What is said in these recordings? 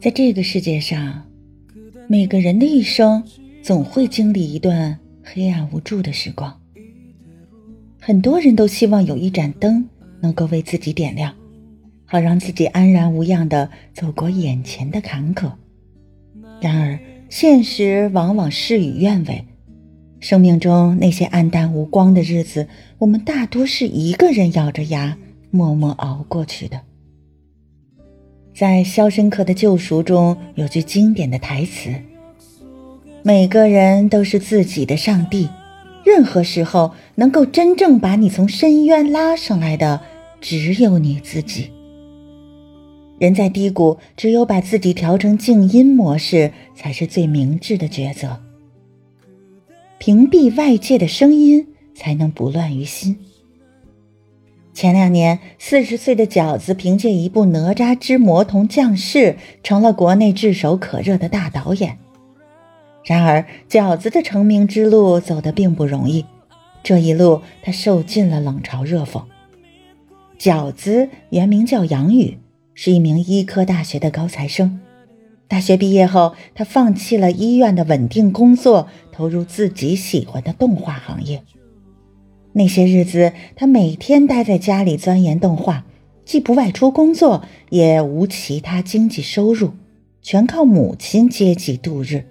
在这个世界上，每个人的一生总会经历一段黑暗无助的时光。很多人都希望有一盏灯能够为自己点亮，好让自己安然无恙地走过眼前的坎坷。然而，现实往往事与愿违。生命中那些暗淡无光的日子，我们大多是一个人咬着牙默默熬过去的。在《肖申克的救赎》中有句经典的台词：“每个人都是自己的上帝，任何时候能够真正把你从深渊拉上来的，只有你自己。”人在低谷，只有把自己调成静音模式，才是最明智的抉择。屏蔽外界的声音，才能不乱于心。前两年，四十岁的饺子凭借一部《哪吒之魔童降世》成了国内炙手可热的大导演。然而，饺子的成名之路走得并不容易，这一路他受尽了冷嘲热讽。饺子原名叫杨宇，是一名医科大学的高材生。大学毕业后，他放弃了医院的稳定工作，投入自己喜欢的动画行业。那些日子，他每天待在家里钻研动画，既不外出工作，也无其他经济收入，全靠母亲接济度日。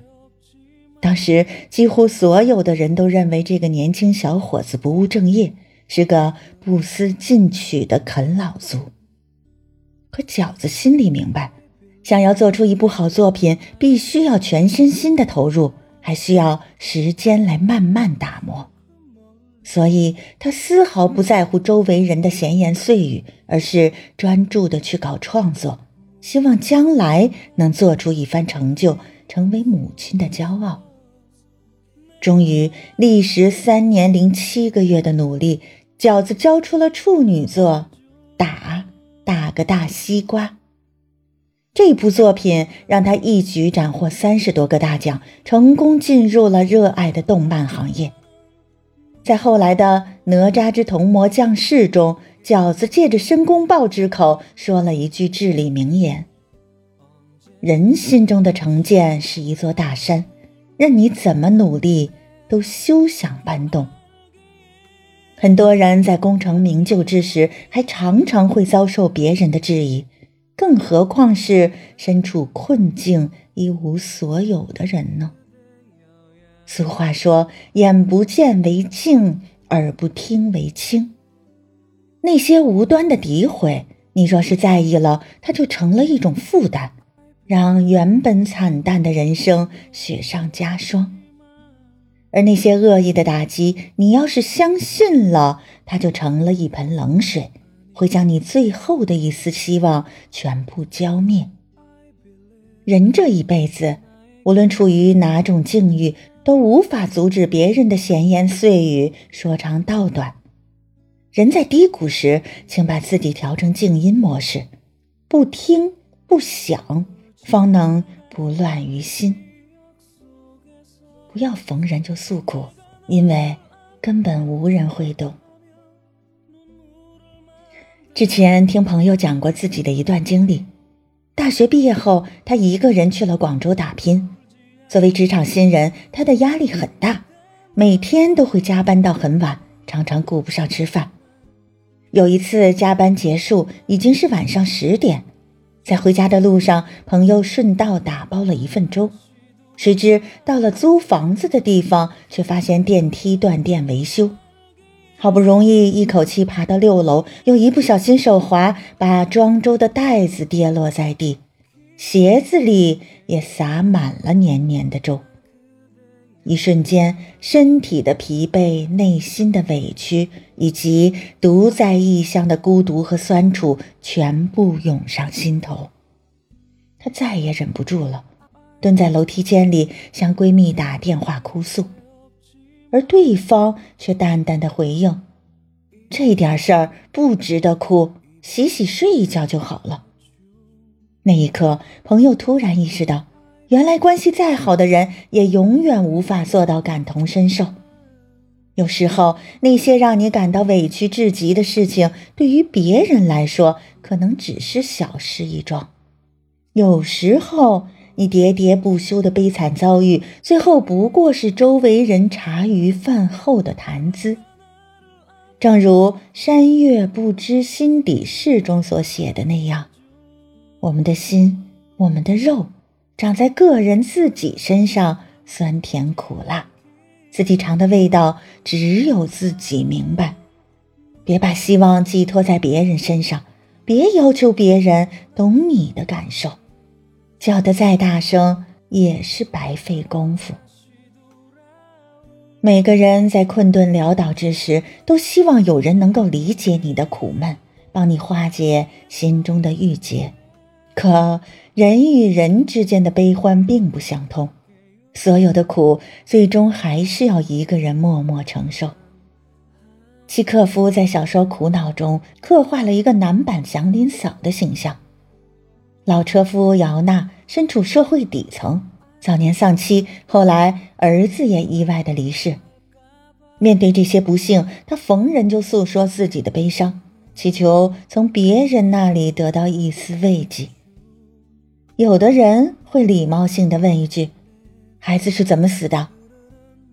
当时，几乎所有的人都认为这个年轻小伙子不务正业，是个不思进取的啃老族。可饺子心里明白，想要做出一部好作品，必须要全身心的投入，还需要时间来慢慢打磨。所以他丝毫不在乎周围人的闲言碎语，而是专注的去搞创作，希望将来能做出一番成就，成为母亲的骄傲。终于，历时三年零七个月的努力，饺子交出了处女作《打打个大西瓜》。这部作品让他一举斩获三十多个大奖，成功进入了热爱的动漫行业。在后来的《哪吒之童魔降世》中，饺子借着申公豹之口说了一句至理名言：“人心中的成见是一座大山，任你怎么努力，都休想搬动。”很多人在功成名就之时，还常常会遭受别人的质疑，更何况是身处困境、一无所有的人呢？俗话说：“眼不见为净，耳不听为清。”那些无端的诋毁，你若是在意了，它就成了一种负担，让原本惨淡的人生雪上加霜；而那些恶意的打击，你要是相信了，它就成了一盆冷水，会将你最后的一丝希望全部浇灭。人这一辈子，无论处于哪种境遇，都无法阻止别人的闲言碎语，说长道短。人在低谷时，请把自己调成静音模式，不听不想，方能不乱于心。不要逢人就诉苦，因为根本无人会懂。之前听朋友讲过自己的一段经历，大学毕业后，他一个人去了广州打拼。作为职场新人，他的压力很大，每天都会加班到很晚，常常顾不上吃饭。有一次加班结束，已经是晚上十点，在回家的路上，朋友顺道打包了一份粥，谁知到了租房子的地方，却发现电梯断电维修，好不容易一口气爬到六楼，又一不小心手滑，把装粥的袋子跌落在地。鞋子里也洒满了黏黏的粥。一瞬间，身体的疲惫、内心的委屈，以及独在异乡的孤独和酸楚，全部涌上心头。她再也忍不住了，蹲在楼梯间里向闺蜜打电话哭诉，而对方却淡淡的回应：“这点事儿不值得哭，洗洗睡一觉就好了。”那一刻，朋友突然意识到，原来关系再好的人，也永远无法做到感同身受。有时候，那些让你感到委屈至极的事情，对于别人来说，可能只是小事一桩；有时候，你喋喋不休的悲惨遭遇，最后不过是周围人茶余饭后的谈资。正如“山月不知心底事”中所写的那样，我们的心，我们的肉，长在个人自己身上，酸甜苦辣，自己尝的味道，只有自己明白。别把希望寄托在别人身上，别要求别人懂你的感受，叫得再大声也是白费功夫。每个人在困顿潦倒之时，都希望有人能够理解你的苦闷，帮你化解心中的郁结。可人与人之间的悲欢并不相通，所有的苦最终还是要一个人默默承受。契诃夫在小说《苦恼》中刻画了一个男版祥林嫂的形象。老车夫姚娜身处社会底层，早年丧妻，后来儿子也意外的离世。面对这些不幸，他逢人就诉说自己的悲伤，祈求从别人那里得到一丝慰藉。有的人会礼貌性的问一句：“孩子是怎么死的？”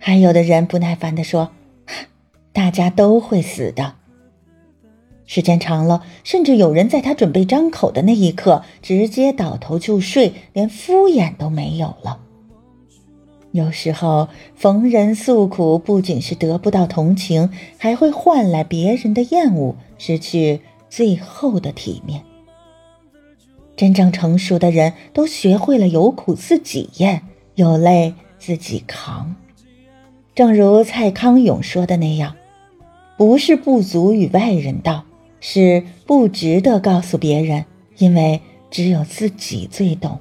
还有的人不耐烦地说。大家都会死的。时间长了，甚至有人在他准备张口的那一刻，直接倒头就睡，连敷衍都没有了。有时候，逢人诉苦，不仅是得不到同情，还会换来别人的厌恶，失去最后的体面。真正成熟的人都学会了有苦自己咽，有泪自己扛。正如蔡康永说的那样。不是不足与外人道，是不值得告诉别人，因为只有自己最懂。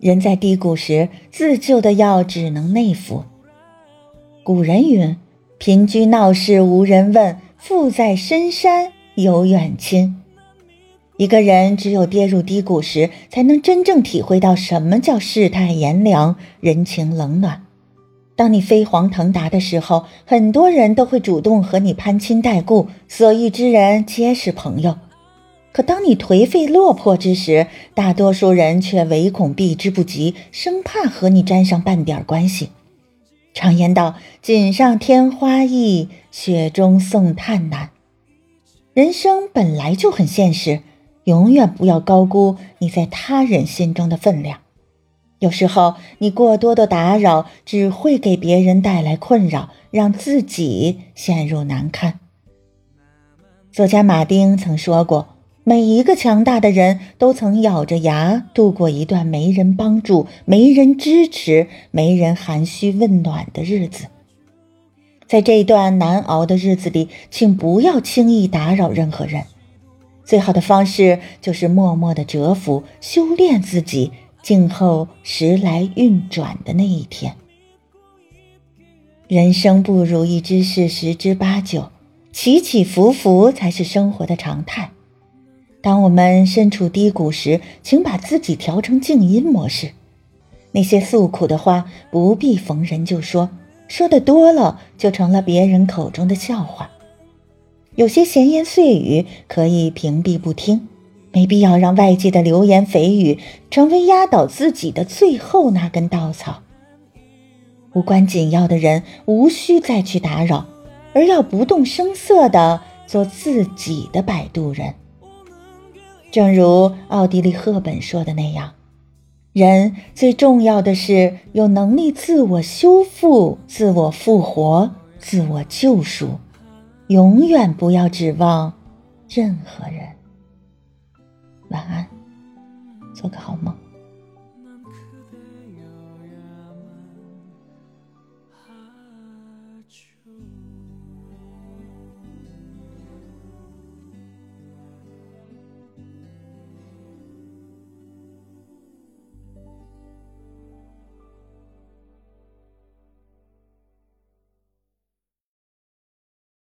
人在低谷时，自救的药只能内服。古人云：“贫居闹市无人问，富在深山有远亲。”一个人只有跌入低谷时，才能真正体会到什么叫世态炎凉，人情冷暖。当你飞黄腾达的时候，很多人都会主动和你攀亲带故，所遇之人皆是朋友。可当你颓废落魄之时，大多数人却唯恐避之不及，生怕和你沾上半点关系。常言道：“锦上添花易，雪中送炭难。”人生本来就很现实，永远不要高估你在他人心中的分量。有时候，你过多的打扰只会给别人带来困扰，让自己陷入难堪。作家马丁曾说过：“每一个强大的人都曾咬着牙度过一段没人帮助、没人支持、没人寒暄问暖的日子。在这段难熬的日子里，请不要轻易打扰任何人。最好的方式就是默默的蛰伏，修炼自己。”静候时来运转的那一天。人生不如意之事十之八九，起起伏伏才是生活的常态。当我们身处低谷时，请把自己调成静音模式。那些诉苦的话不必逢人就说，说的多了就成了别人口中的笑话。有些闲言碎语可以屏蔽不听。没必要让外界的流言蜚语成为压倒自己的最后那根稻草。无关紧要的人无需再去打扰，而要不动声色地做自己的摆渡人。正如奥地利赫本说的那样，人最重要的是有能力自我修复、自我复活、自我救赎，永远不要指望任何人。晚安，做个好梦。